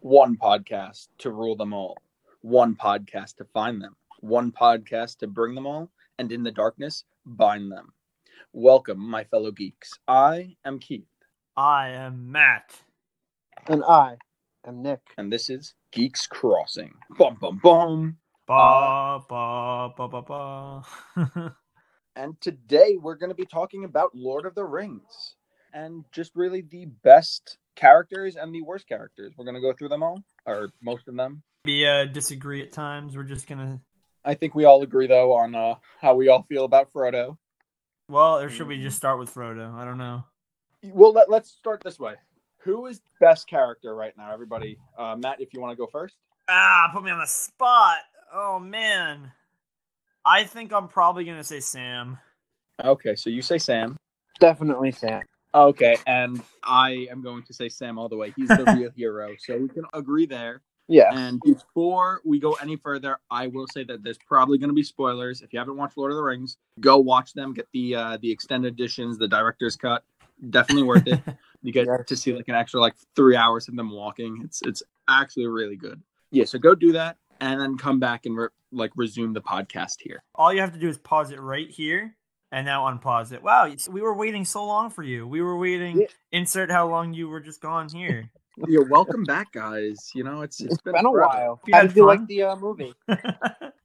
One podcast to rule them all. One podcast to find them. One podcast to bring them all, and in the darkness, bind them. Welcome, my fellow geeks. I am Keith, I am Matt. And I am Nick. and this is Geeks Crossing. Bum, bum, bum. Ba ba ba ba ba. And today we're going to be talking about Lord of the Rings and just really the best characters and the worst characters. We're going to go through them all, or most of them. we uh, disagree at times. We're just gonna. I think we all agree, though, on uh, how we all feel about Frodo. Well, or should we just start with Frodo? I don't know. Well, let, let's start this way. Who is best character right now, everybody? Uh, Matt, if you want to go first. Ah, put me on the spot. Oh man. I think I'm probably gonna say Sam. Okay, so you say Sam. Definitely Sam. Okay, and I am going to say Sam all the way. He's the real hero, so we can agree there. Yeah. And before we go any further, I will say that there's probably going to be spoilers. If you haven't watched Lord of the Rings, go watch them. Get the uh, the extended editions, the director's cut. Definitely worth it. You get Yes. to see like an extra like three hours of them walking. It's it's actually really good. Yeah, so go do that, and then come back and re- like resume the podcast here. All you have to do is pause it right here and now unpause it. Wow, we were waiting so long for you. We were waiting. Yeah. Insert how long you were just gone here. You're welcome back, guys. You know it's It's it's been a forever. while. You How did you fun? like the uh, movie?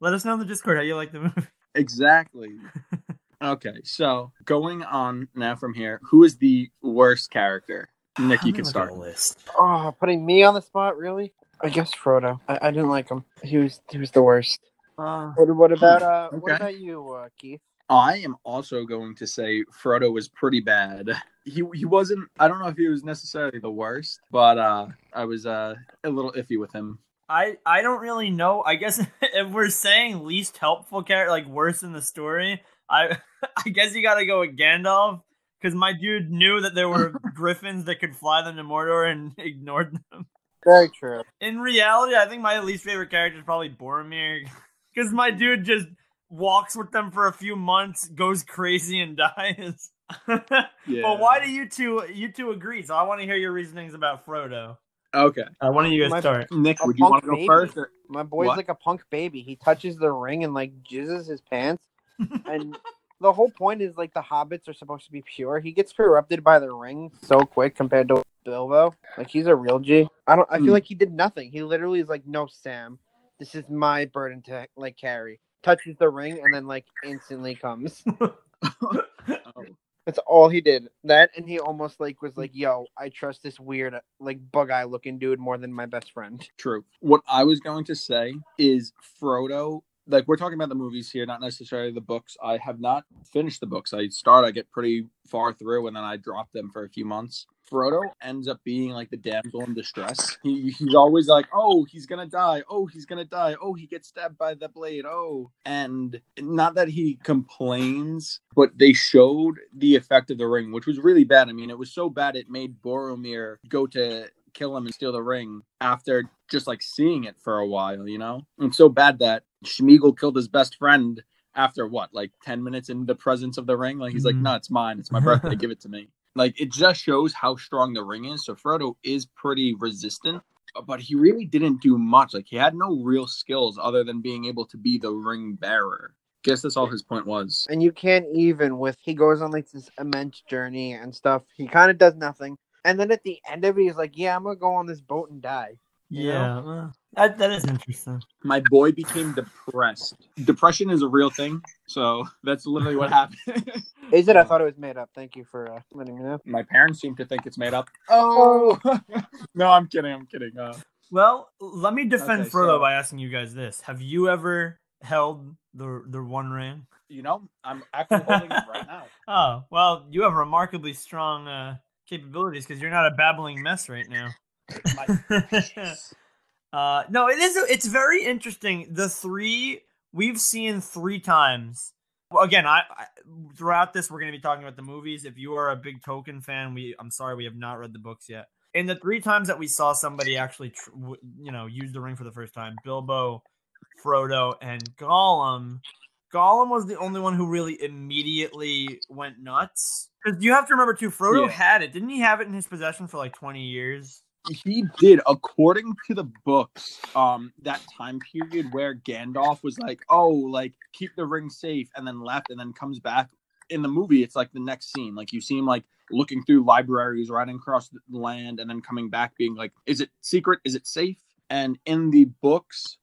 Let us know in the Discord how you like the movie. Exactly. okay, so going on now from here, who is the worst character? Nick, you can start. at the list. Oh, putting me on the spot, really? I guess Frodo. I, I didn't like him. He was he was the worst. Uh, What, what about uh? What about you, uh, Keith? I am also going to say Frodo was pretty bad. He he wasn't. I don't know if he was necessarily the worst, but uh, I was uh, a little iffy with him. I I don't really know. I guess if we're saying least helpful character, like worse in the story, I I guess you got to go with Gandalf because my dude knew that there were griffins that could fly them to Mordor and ignored them. Very true. In reality, I think my least favorite character is probably Boromir because my dude just walks with them for a few months, goes crazy, and dies. Yeah. But why do you two you two agree? So I want to hear your reasonings about Frodo. Okay, Uh, one of you guys My- start. Nick, would you want to go baby. first? Or... My boy's What? like a punk baby. He touches the ring and like jizzes his pants. and the whole point is like the hobbits are supposed to be pure. He gets corrupted by the ring so quick compared to Bilbo. Like he's a real G. I don't. I feel like he did nothing. He literally is like, no, Sam, this is my burden to like carry. Touches the ring and then like instantly comes. Oh. That's all he did. That and he almost like was like, "Yo, I trust this weird like bug eye looking dude more than my best friend." True. What I was going to say is Frodo. Like we're talking about the movies here, not necessarily the books. I have not finished the books. I start, I get pretty far through, and then I drop them for a few months. Frodo ends up being like the damsel in distress. He he's always like, oh, he's gonna die. Oh, he's gonna die. Oh, he gets stabbed by the blade. Oh, and not that he complains, but they showed the effect of the ring, which was really bad. I mean, it was so bad it made Boromir go to kill him and steal the ring after just like seeing it for a while, you know? And so bad that Sméagol killed his best friend after what, like 10 minutes in the presence of the ring? Like he's like, Mhm. no, it's mine. It's my birthday. Give it to me. Like it just shows how strong the ring is. So Frodo is pretty resistant, but he really didn't do much. Like he had no real skills other than being able to be the ring bearer. Guess that's all his point was. And you can't even with he goes on like this immense journey and stuff. He kind of does nothing, and then at the end of it, he's like, "Yeah, I'm gonna go on this boat and die." You Yeah, well, that that is interesting. My boy became depressed. Depression is a real thing. So that's literally what happened. Is it? I thought it was made up. Thank you for uh, letting me know. My parents seem to think it's made up. Oh no, I'm kidding. I'm kidding. Uh, Well, let me defend Okay, Frodo so- by asking you guys this: Have you ever held the the One Ring? you know, I'm actually holding it right now. Oh, well, you have remarkably strong uh, capabilities because you're not a babbling mess right now. uh, no, it is. It's very interesting. The three we've seen three times. Again, I, I throughout this we're going to be talking about the movies. If you are a big Tolkien fan, we I'm sorry we have not read the books yet. In the three times that we saw somebody actually, tr- w- you know, use the ring for the first time, Bilbo, Frodo, and Gollum. Gollum was the only one who really immediately went nuts. Because you have to remember too, Frodo Yeah. had it. Didn't he have it in his possession for like 20 years? he did according to the books um that time period where gandalf was like oh like keep the ring safe and then left and then comes back in the movie it's like the next scene like you see him like looking through libraries riding across the land and then coming back being like is it secret is it safe and in the books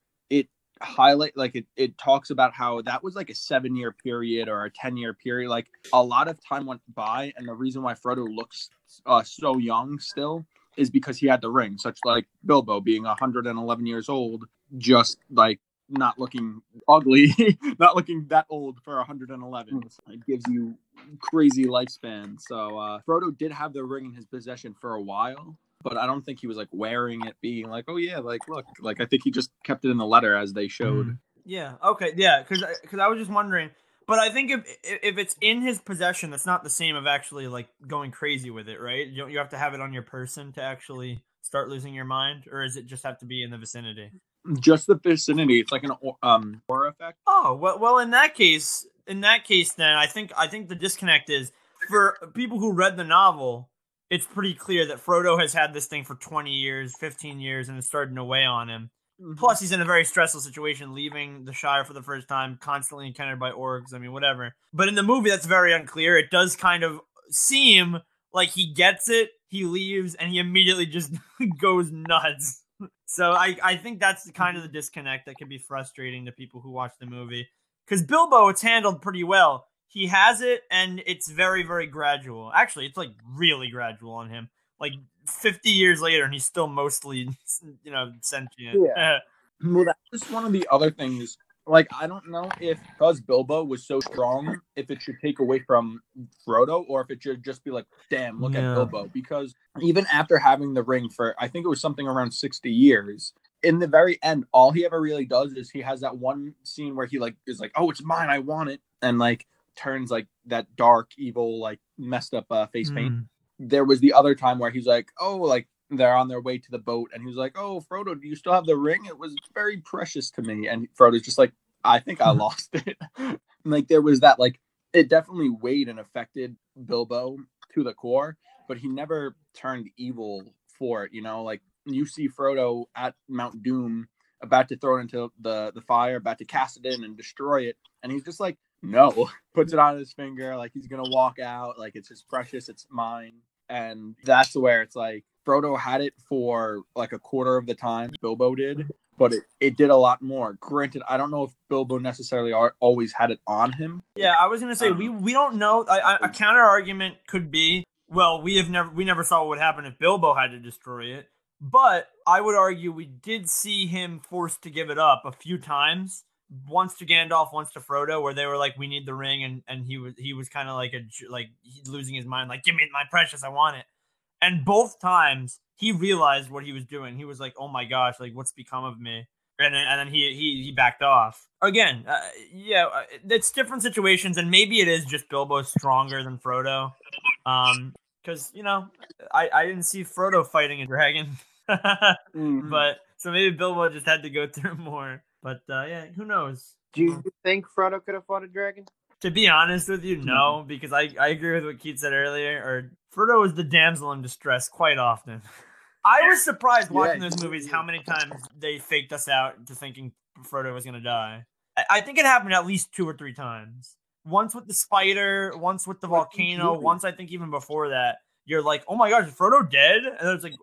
highlight like it, it talks about how that was like a seven year period or a ten year period like a lot of time went by and the reason why frodo looks uh, so young still is because he had the ring such like bilbo being 111 years old just like not looking ugly not looking that old for 111 it gives you crazy lifespan. So uh frodo did have the ring in his possession for a while but I don't think he was like wearing it, being like, "Oh yeah, like look." Like I think he just kept it in the letter as they showed. Mm. Yeah. Okay. Yeah. Because because I was just wondering, but I think if if it's in his possession, that's not the same of actually like going crazy with it, right? You don't you have to have it on your person to actually start losing your mind, or is it just have to be in the vicinity? Just the vicinity. It's like an um aura effect. Oh well. Well, in that case, in that case, then I think I think the disconnect is for people who read the novel it's pretty clear that Frodo has had this thing for 20 years, 15 years, and it's starting to weigh on him. Mm-hmm. Plus, he's in a very stressful situation, leaving the Shire for the first time, constantly encountered by orcs. I mean, whatever. But in the movie, that's very unclear. It does kind of seem like he gets it, he leaves, and he immediately just goes nuts. So I, I think that's kind of the disconnect that can be frustrating to people who watch the movie. Because Bilbo, it's handled pretty well he has it and it's very very gradual. Actually it's like really gradual on him. Like 50 years later and he's still mostly you know sentient. Yeah. Well that was one of the other things like i don't know if because bilbo was so strong if it should take away from frodo or if it should just be like damn look yeah. at bilbo. Because even after having the ring for i think it was something around 60 years in the very end all he ever really does is he has that one scene where he like is like oh it's mine i want it. And like turns like that dark, evil, like messed up uh, face paint. Mm. There was the other time where he's like, oh, like they're on their way to the boat, and he's like, oh, Frodo, do you still have the ring? It was very precious to me. And Frodo's just like, I think I lost it. like there was that, like it definitely weighed and affected Bilbo to the core, but he never turned evil for it. You know, like you see Frodo at Mount Doom about to throw it into the the fire, about to cast it in and destroy it, and he's just like, no. Puts it on his finger like he's gonna walk out like it's his precious it's mine. And that's where it's like frodo had it for like a quarter of the time bilbo did but it, it did a lot more. Granted i don't know if bilbo necessarily are, always had it on him. Yeah i was gonna say um, we we don't know I, I, a counter argument could be well we have never we never saw what would happen if bilbo had to destroy it but i would argue we did see him forced to give it up a few times once to Gandalf, once to Frodo, where they were like, "We need the ring," and and he was he was kind of like a like losing his mind, like, "Give me my precious, I want it." And both times he realized what he was doing. He was like, "Oh my gosh, like what's become of me?" And then, and then he he he backed off again. Uh, yeah, uh, it's different situations, and maybe it is just Bilbo stronger than Frodo. Um, because you know, I I didn't see Frodo fighting a dragon, mm-hmm. but so maybe Bilbo just had to go through more. But uh, yeah, who knows? Do you think Frodo could have fought a dragon? To be honest with you, no, because I, I agree with what Keith said earlier. Or Frodo is the damsel in distress quite often. I was surprised watching yeah, those movies how many times they faked us out to thinking Frodo was gonna die. I, I think it happened at least two or three times. Once with the spider, once with the volcano, once I think even before that. You're like, oh my gosh, is Frodo dead? And it's like,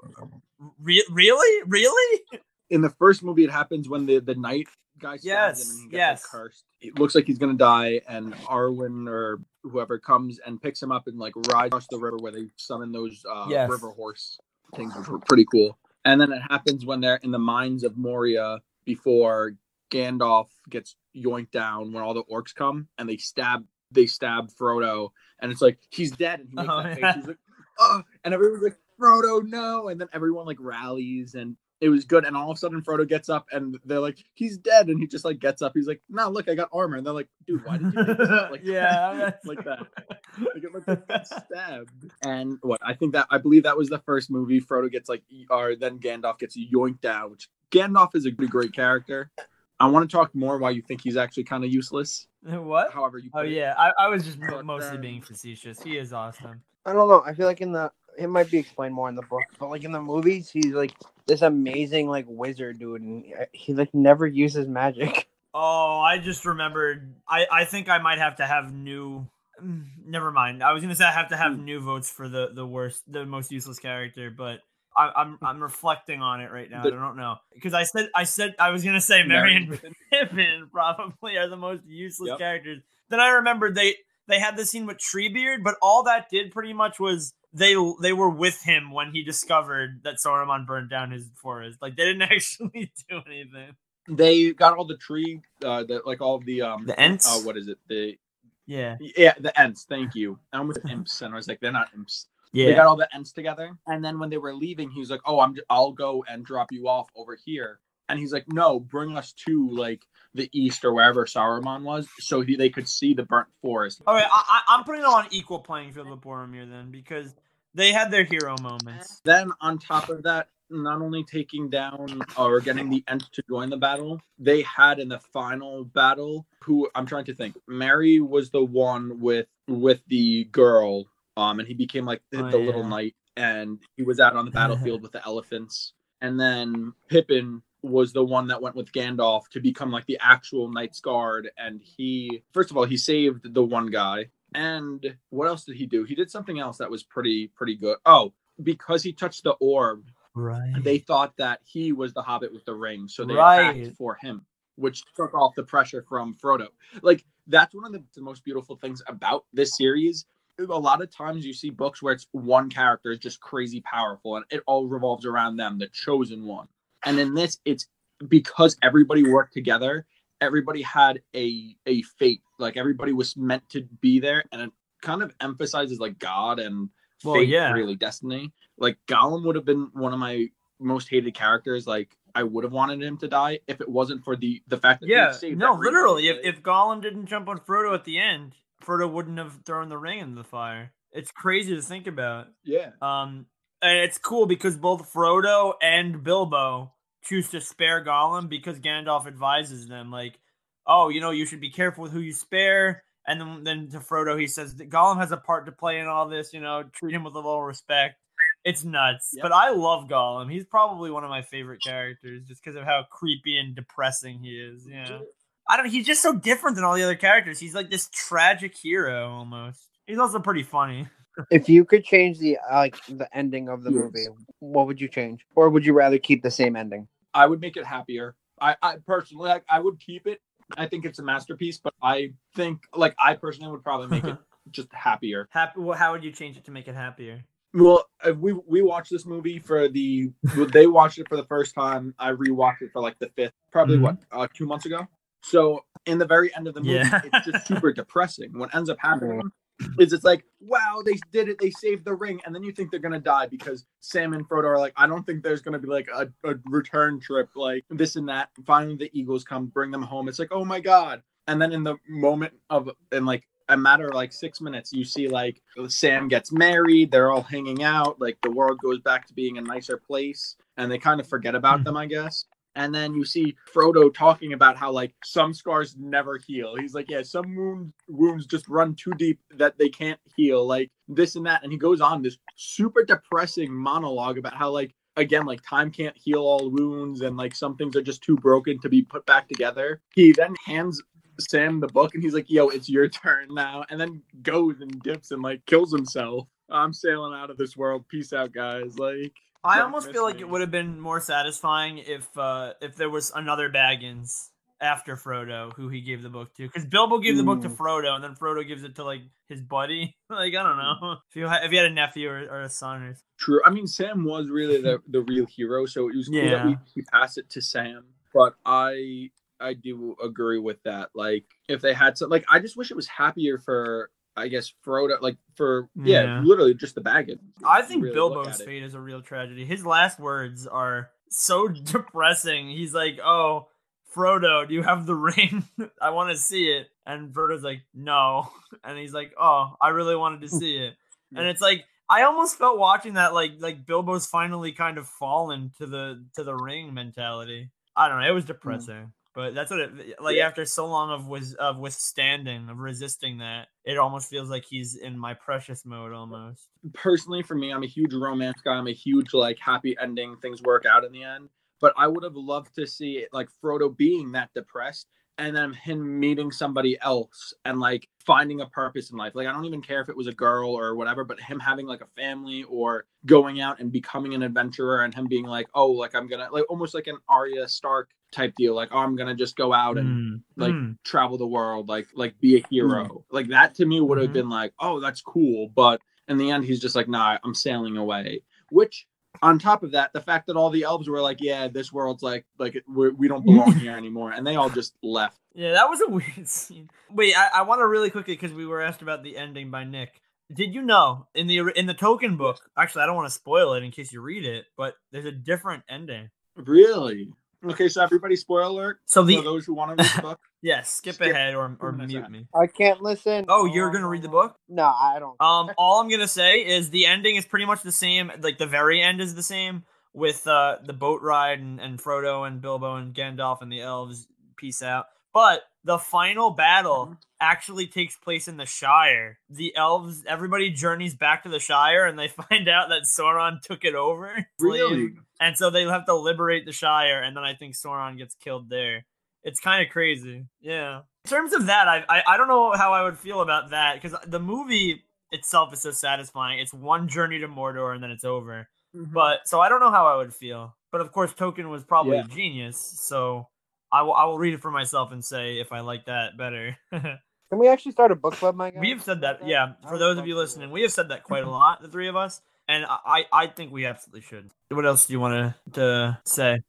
Re- really, really? in the first movie, it happens when the the knight guy stabs yes, him and he gets yes. like, cursed. It looks like he's gonna die, and Arwen or whoever comes and picks him up and like rides across the river where they summon those uh, yes. river horse things, which were pretty cool. And then it happens when they're in the mines of Moria before Gandalf gets yoinked down when all the orcs come and they stab they stab Frodo and it's like he's dead and he makes oh, that yeah. face. He's like, oh, and everyone's like Frodo, no, and then everyone like rallies and it was good. And all of a sudden, Frodo gets up, and they're like, "He's dead," and he just like gets up. He's like, "No, look, I got armor." And they're like, "Dude, why did you make this like yeah, like that?" Like it looked like stabbed. And what I think that I believe that was the first movie Frodo gets like, or then Gandalf gets yoinked out. Which Gandalf is a great character. I want to talk more why you think he's actually kind of useless. What? However you. oh yeah, I, I was just mostly um, being facetious. He is awesome. I don't know. I feel like in the it might be explained more in the book, but like in the movies, he's like this amazing like wizard dude, and he like never uses magic. Oh, I just remembered. I I think I might have to have new. mm, Never mind. I was gonna say I have to have new votes for the the worst, the most useless character, but I, I'm I'm reflecting on it right now. I don't know because I said I said I was gonna say Marion Pippin probably are the most useless Yep. characters. Then I remembered they they had the scene with Treebeard, but all that did pretty much was they they were with him when he discovered that Saruman burned down his forest. Like they didn't actually do anything. They got all the tree, uh, the, like all the um, The Ents? Uh, what is it? The Yeah, yeah, the Ents. Thank you. I almost said imps, and I was like, they're not imps. Yeah. They got all the Ents together, and then when they were leaving, he was like, "Oh, I'm I'll go and drop you off over here." And he's like, "No, bring us to like the east or wherever Saruman was, so he, they could see the burnt forest." All right, I, I'm putting them on equal playing field with Boromir then because they had their hero moments. Then on top of that, not only taking down or getting the Ents to join the battle, they had in the final battle who I'm trying to think. Merry was the one with with the girl, um, and he became like the, Oh, the little knight, and he was out on the battlefield with the elephants. And then Pippin was the one that went with Gandalf to become like the actual Knight's Guard, and he first of all he saved the one guy. And what else did he do? He did something else that was pretty pretty good. Oh, because he touched the orb, Right. they thought that he was the hobbit with the ring so they Right. attacked for him which took off the pressure from frodo like that's one of the, the most beautiful things about this series a lot of times you see books where it's one character is just crazy powerful and it all revolves around them the chosen one and in this it's because everybody worked together everybody had a a fate like everybody was meant to be there and it kind of emphasizes like god and Well, fate yeah. really destiny like Gollum would have been one of my most hated characters. Like I would have wanted him to die if it wasn't for the the fact that Yeah, saved no, literally. If, if Gollum didn't jump on Frodo at the end, Frodo wouldn't have thrown the ring into the fire. It's crazy to think about. yeah, Um, and it's cool because both Frodo and Bilbo choose to spare Gollum because Gandalf advises them, like, "Oh, you know, you should be careful with who you spare." And then, then to Frodo, he says that Gollum has a part to play in all this. You know, treat him with a little respect. It's nuts, Yep. but I love Gollum. He's probably one of my favorite characters just because of how creepy and depressing he is. Yeah, I don't. He's just so different than all the other characters. He's like this tragic hero almost. He's also pretty funny. If you could change the uh, like the ending of the Yes. movie, what would you change, or would you rather keep the same ending? I would make it happier. I, I personally, like, I would keep it. I think it's a masterpiece, but I think, like, I personally would probably make it just happier. Happy. Well, how would you change it to make it happier? Well, uh, we we watched this movie for the they watched it for the first time. I rewatched it for like the fifth, probably what uh, two months ago. So in the very end of the movie, Yeah. it's just super depressing. What ends up happening is it's like, wow, they did it, they saved the ring, and then you think they're gonna die because Sam and Frodo are like, I don't think there's gonna be like a, a return trip, like this and that. And Finally, the Eagles come, bring them home. It's like, oh my god! And then in the moment of in like a matter of like six minutes, you see like Sam gets married, they're all hanging out, like the world goes back to being a nicer place, and they kind of forget about Hmm. them, I guess. And then you see Frodo talking about how like some scars never heal. He's like, yeah, some wounds wounds just run too deep that they can't heal, like this and that. And he goes on this super depressing monologue about how like again like time can't heal all wounds and like some things are just too broken to be put back together. He then hands Sam the book and he's like, "Yo, it's your turn now," and then goes and dips and like kills himself. I'm sailing out of this world. Peace out, guys. Like, I almost miss feel like it would have been more satisfying if uh if there was another Baggins after Frodo who he gave the book to because Bilbo gave the book to. Frodo and then Frodo gives it to like his buddy like I don't know if you ha- if he had a nephew or, or a son or True. I mean, Sam was really the, the real hero, so it was cool that Yeah. we, we pass it to Sam. But I I do agree with that. Like, if they had some, like, I just wish it was happier for, I guess, Frodo. Like, for yeah, Yeah. literally just the baggage. I think Really Bilbo's fate is a real tragedy. His last words are so depressing. He's like, "Oh, Frodo, do you have the ring? I want to see it." And Frodo's like, "No," and he's like, "Oh, I really wanted to see it." And it's like I almost felt watching that like like Bilbo's finally kind of fallen to the to the ring mentality. I don't know. It was hmm. depressing. But that's what it like Yeah. after so long of was of withstanding, of resisting that, it almost feels like he's in my precious mode almost. personally for me i'm a huge romance guy i'm a huge like happy ending things work out in the end but i would have loved to see it like frodo being that depressed and then him meeting somebody else and like finding a purpose in life like i don't even care if it was a girl or whatever but him having like a family or going out and becoming an adventurer and him being like oh like i'm gonna like almost like an Arya stark type deal like oh i'm gonna just go out and Mm, like mm. travel the world, like like be a hero. Like that to me would have Mhm. been like, oh, that's cool. But in the end, he's just like, nah, I'm sailing away. Which, on top of that, the fact that all the elves were like, yeah, this world's like like we're, we don't belong here anymore, and they all just left. Yeah, that was a weird scene. Wait, I, I want to really quickly because we were asked about the ending by Nick. Did you know in the in the Tolkien book? Actually, I don't want to spoil it in case you read it, but there's a different ending. Really? Okay, so everybody, spoiler alert. So For the those who want to read the book, yes, skip, Skip ahead or or mute out. me. I can't listen. Oh, you're gonna read the book? No, I don't. Um, all I'm gonna say is the ending is pretty much the same. Like the very end is the same with uh the boat ride and, and Frodo and Bilbo and Gandalf and the elves. Peace out. But the final battle Mhm. actually takes place in the Shire. The elves, everybody journeys back to the Shire, and they find out that Sauron took it over. really? And so they have to liberate the Shire, and then I think Sauron gets killed there. It's kind of crazy. Yeah. In terms of that, I, I I don't know how I would feel about that because the movie itself is so satisfying. It's one journey to Mordor and then it's over. But so I don't know how I would feel. But of course, Tolkien was probably Yeah. a genius. So I will I will read it for myself and say if I like that better. Can we actually start a book club, my guy? we have said that, yeah. For those of you listening, we have said that quite a lot, the three of us, and I I think we absolutely should. What else do you want to to say?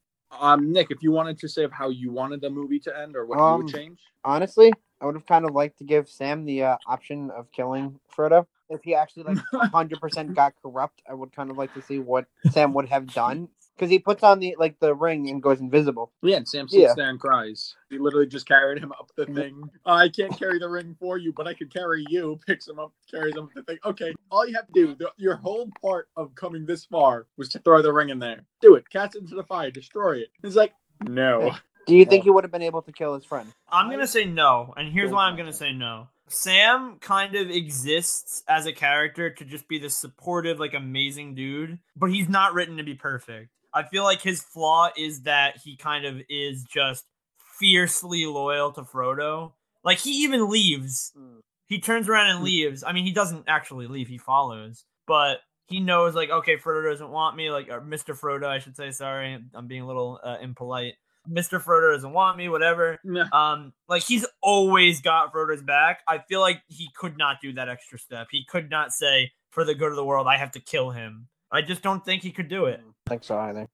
Um, Nick, if you wanted to say how you wanted the movie to end or what you Um, would change, Honestly, I would have kind of liked to give Sam the uh, option of killing Frodo. If he actually like 100% got corrupt, I would kind of like to see what Sam would have done because he puts on the like the ring and goes invisible. yeah, and Sam sits Yeah. there and cries. He literally just carried him up the thing. Oh, I can't carry the ring for you, but I can carry you. Picks him up, carries him up the thing. Okay, all you have to do, the, your whole part of coming this far was to throw the ring in there. Do it. Cast it into the fire. Destroy it. He's like, no. Do you think he would have been able to kill his friend? I'm gonna say no, and here's why I'm gonna say no. Sam kind of exists as a character to just be this supportive, like amazing dude, but he's not written to be perfect. I feel like his flaw is that he kind of is just fiercely loyal to Frodo. Like he even leaves. He turns around and leaves. I mean, he doesn't actually leave, he follows. But he knows like, okay, Frodo doesn't want me, like or Mr. Frodo, I should say, sorry. I'm being a little uh, impolite. Mr. Frodo doesn't want me, whatever. Um, like he's always got Frodo's back. I feel like he could not do that extra step. He could not say, for the good of the world, I have to kill him. I just don't think he could do it. I think so either.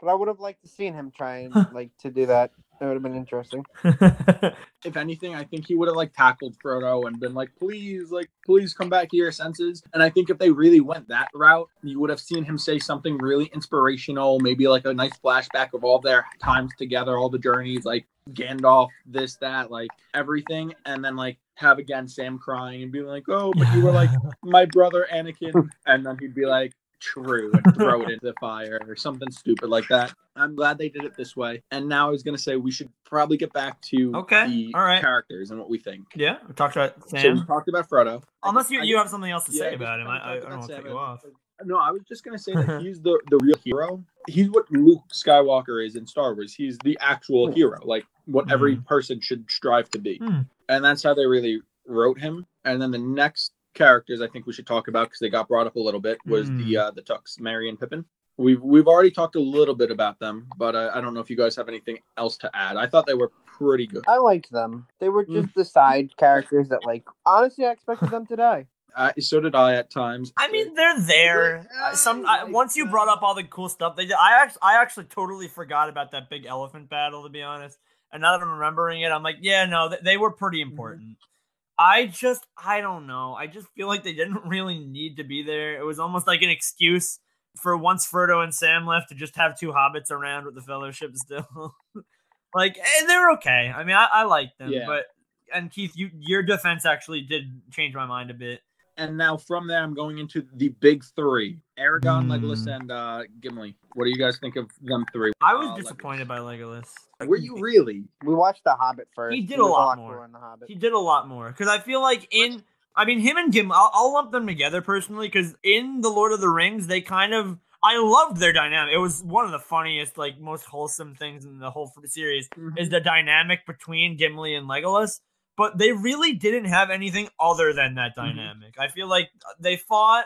But I would have liked to seen him try and like to do that. That would have been interesting. If anything, I think he would have like tackled Frodo and been like, please, like, please come back to your senses. And I think if they really went that route, you would have seen him say something really inspirational, maybe like a nice flashback of all their times together, all the journeys, like Gandalf, this, that, like everything. And then like have again Sam crying and be like, oh, but you were like my brother Anakin. And then he'd be like, true, and throw it into the fire or something stupid like that. I'm glad they did it this way. And now I was gonna say we should probably get back to Okay, the all right. characters and what we think. yeah, we talked about So we Sam. talked about Frodo. Unless you, I- you have something else to yeah, say about him, I, I, don't want to cut you off. No, I was just gonna say that he's the the real hero. He's what Luke Skywalker is in Star Wars. He's the actual Hmm. hero, like what every person should strive to be. Hmm. And that's how they really wrote him. And then the next characters I think we should talk about because they got brought up a little bit was Hmm. the uh, the Tooks, Merry and Pippin. We've we've already talked a little bit about them, but uh, I don't know if you guys have anything else to add. I thought they were pretty good. I liked them. They were just the side characters that, like, honestly, I expected them to die. Uh, so did I at times. I mean, they're there. Uh, Some I, once you brought up all the cool stuff they did, I actually, I actually totally forgot about that big elephant battle. To be honest, and now that I'm remembering it, I'm like, yeah, no, th- they were pretty important. I just, I don't know. I just feel like they didn't really need to be there. It was almost like an excuse for once Frodo and Sam left to just have two hobbits around with the Fellowship still. like, and they're okay. I mean, I, I like them, Yeah. but and Keith, you your defense actually did change my mind a bit And now from there, I'm going into the big three: Aragorn, Hmm. Legolas, and uh, Gimli. What do you guys think of them three? I was Uh, disappointed by Legolas. Legolas. Were you really? We watched The Hobbit first. He did was a lot more. in The Hobbit. He did a lot more because I feel like in, I mean, him and Gimli, I'll, I'll lump them together personally because in the Lord of the Rings, they kind of, I loved their dynamic. It was one of the funniest, like most wholesome things in the whole f- series is the dynamic between Gimli and Legolas. But they really didn't have anything other than that Mhm. dynamic. I feel like they fought,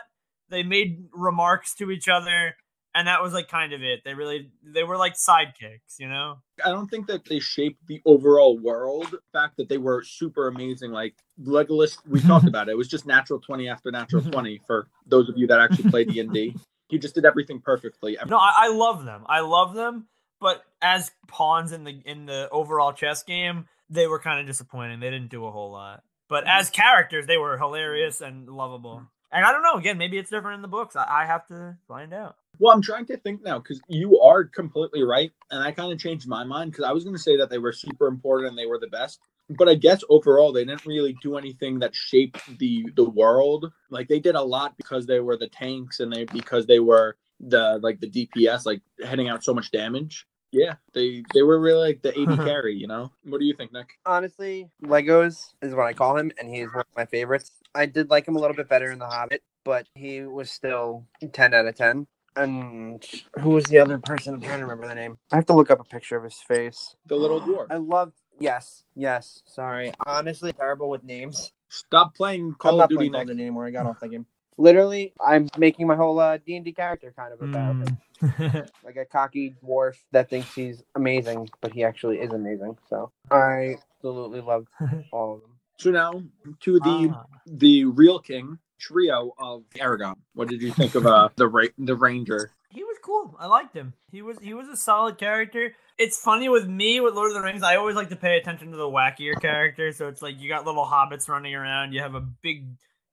they made remarks to each other, and that was like kind of it. They really, they were like sidekicks, you know. I don't think that they shaped the overall world. The fact that they were super amazing, like Legolas, we talked about it. It was just natural twenty after natural twenty for those of you that actually play D and D. He just did everything perfectly. No, I, I love them. I love them, but as pawns in the in the overall chess game, they were kind of disappointing. They didn't do a whole lot. But mm-hmm. as characters, they were hilarious and lovable. Mm-hmm. And I don't know. Again, maybe it's different in the books. I, I have to find out. Well, I'm trying to think now because you are completely right, and I kind of changed my mind because I was going to say that they were super important and they were the best, but I guess overall they didn't really do anything that shaped the the world. Like they did a lot because they were the tanks and they because they were the like the DPS, like heading out so much damage. Yeah, they they were really like the AD carry. You know, what do you think, Nick? Honestly, Legos is what I call him, and he's one of my favorites. I did like him a little bit better in The Hobbit, but he was still 10 out of 10. And who was the other person? I'm trying to remember the name. I have to look up a picture of his face. The little dwarf. I love. Yes, yes. Sorry. Honestly, terrible with names. Stop playing I'm Call not of Duty, playing Call of Nick. Duty anymore. I got off the game. Literally, I'm making my whole uh, D&D character kind of about him. Mm. like a cocky dwarf that thinks he's amazing, but he actually is amazing. So I absolutely love all of them. So now to the Ah. the real king trio of Aragorn. What did you think of uh the ra- the ranger? He was cool. I liked him. He was he was a solid character. It's funny with me with Lord of the Rings. I always like to pay attention to the wackier characters. So it's like you got little hobbits running around. You have a big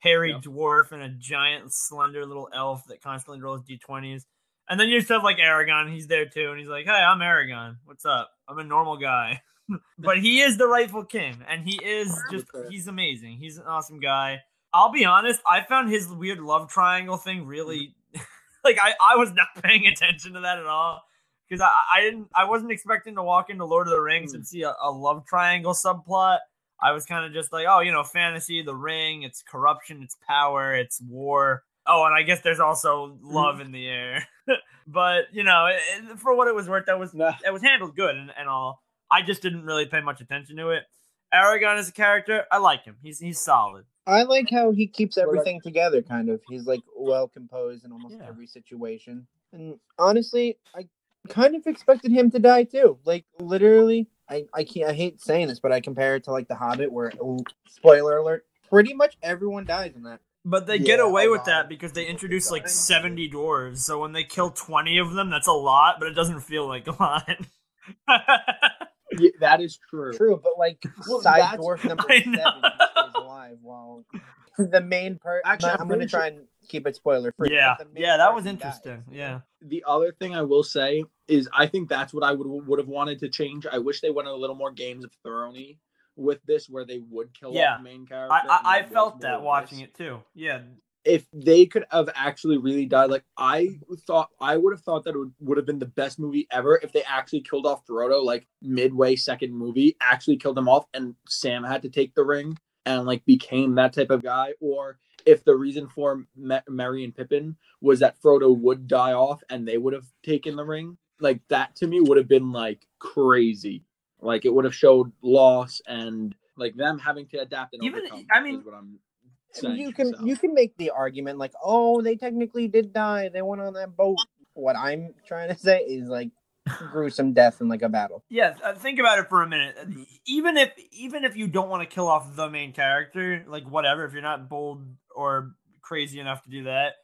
hairy Yeah. dwarf and a giant slender little elf that constantly rolls d20s. And then you just have like Aragorn. He's there too, and he's like, "Hey, I'm Aragorn. What's up? I'm a normal guy." but he is the rightful king, and he is just he's amazing. He's an awesome guy. I'll be honest, I found his weird love triangle thing really mm-hmm. like I, I was not paying attention to that at all. Because I, I didn't I wasn't expecting to walk into Lord of the Rings and mm. see a, a love triangle subplot. I was kind of just like, oh, you know, fantasy, the ring, it's corruption, it's power, it's war. Oh, and I guess there's also love mm-hmm. in the air. but you know, it, it- for what it was worth, that was Nah. it was handled good and, and all. I just didn't really pay much attention to it. Aragorn is a character, I like him. He's he's solid. I like how he keeps about- everything together, kind of. He's like well composed in almost Yeah. every situation. And honestly, I kind of expected him to die too. Like literally, I I can't. I hate saying this, but I compare it to like The Hobbit, where ooh, spoiler alert, pretty much everyone dies in that. But they get away with that because they introduce like die. 70 dwarves. So when they kill 20 of them, that's a lot, but it doesn't feel like a lot. Yeah, that is true. True, but like Well, side dwarf number seven know. stays alive while the main part. Actually, I'm, I'm going to pretty try and keep it spoiler free. yeah, but the main yeah, that was person dies. interesting. Yeah. The other thing I will say is I think that's what I would would have wanted to change. I wish they went a little more Games of Thrones with this, where they would kill Yeah. off the main character. I, I, I felt that watching this. it too. Yeah. If they could have actually really died, like I thought, I would have thought that it would, would have been the best movie ever if they actually killed off Frodo, like midway second movie, actually killed him off, and Sam had to take the ring and like became that type of guy, or if the reason for Me- Merry and Pippin was that Frodo would die off and they would have taken the ring, like that to me would have been like crazy. Like it would have showed loss and like them having to adapt and Even- overcome. I mean, is what I'm saying. you can so. you can make the argument like, oh, they technically did die. They went on that boat. What I'm trying to say is like gruesome death in like a battle. Yeah, uh, think about it for a minute. Uh, Even if even if you don't want to kill off the main character, like whatever, if you're not bold or crazy enough to do that,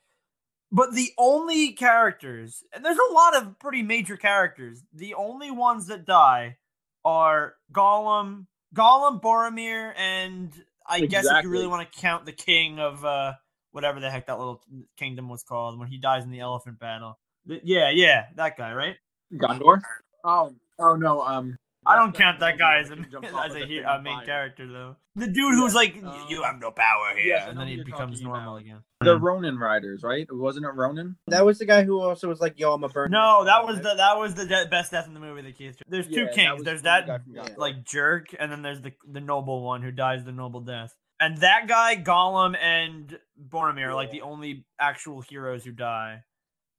but the only characters, and there's a lot of pretty major characters, the only ones that die are Gollum, Gollum, Boromir, and I guess if you really want to count the king of uh whatever the heck that little kingdom was called when he dies in the elephant battle. Yeah, yeah, that guy, right? Gondor. Oh, oh no. Um, I don't count that guy as a, can jump off as a he- a main fire. character though. The dude who's like, um, "You have no power here," yes, I and then who he becomes normal about. again. The Rohan riders, right? Wasn't it Rohan? That was the guy who also was like, "Yo, I'm a burn." No, that was the that was the de- best death in the movie. The Keith. There's two that kings. was There's that guy from Yeah. Godfather. like jerk, and then there's the the noble one who dies the noble death. And that guy, Gollum and Boromir, are like the only actual heroes who die.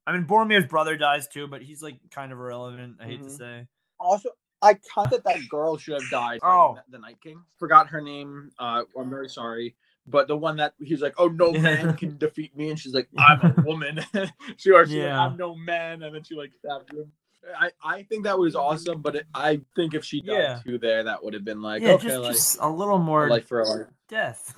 I mean, Boromir's brother dies too, but he's like kind of irrelevant. I hate to Mhm. say. Also, I caught that that girl should have died. Oh. the Night King. Forgot her name. Uh, I'm very sorry. But the one that he's like, oh, no man can defeat me, and she's like, I'm a woman. she or she's Yeah. like, I'm no man, and then she like stabbed him. I, I think that was awesome, but it, I think if she died Yeah. too there, that would have been like, yeah, okay, just, like, just a little more life for life. death.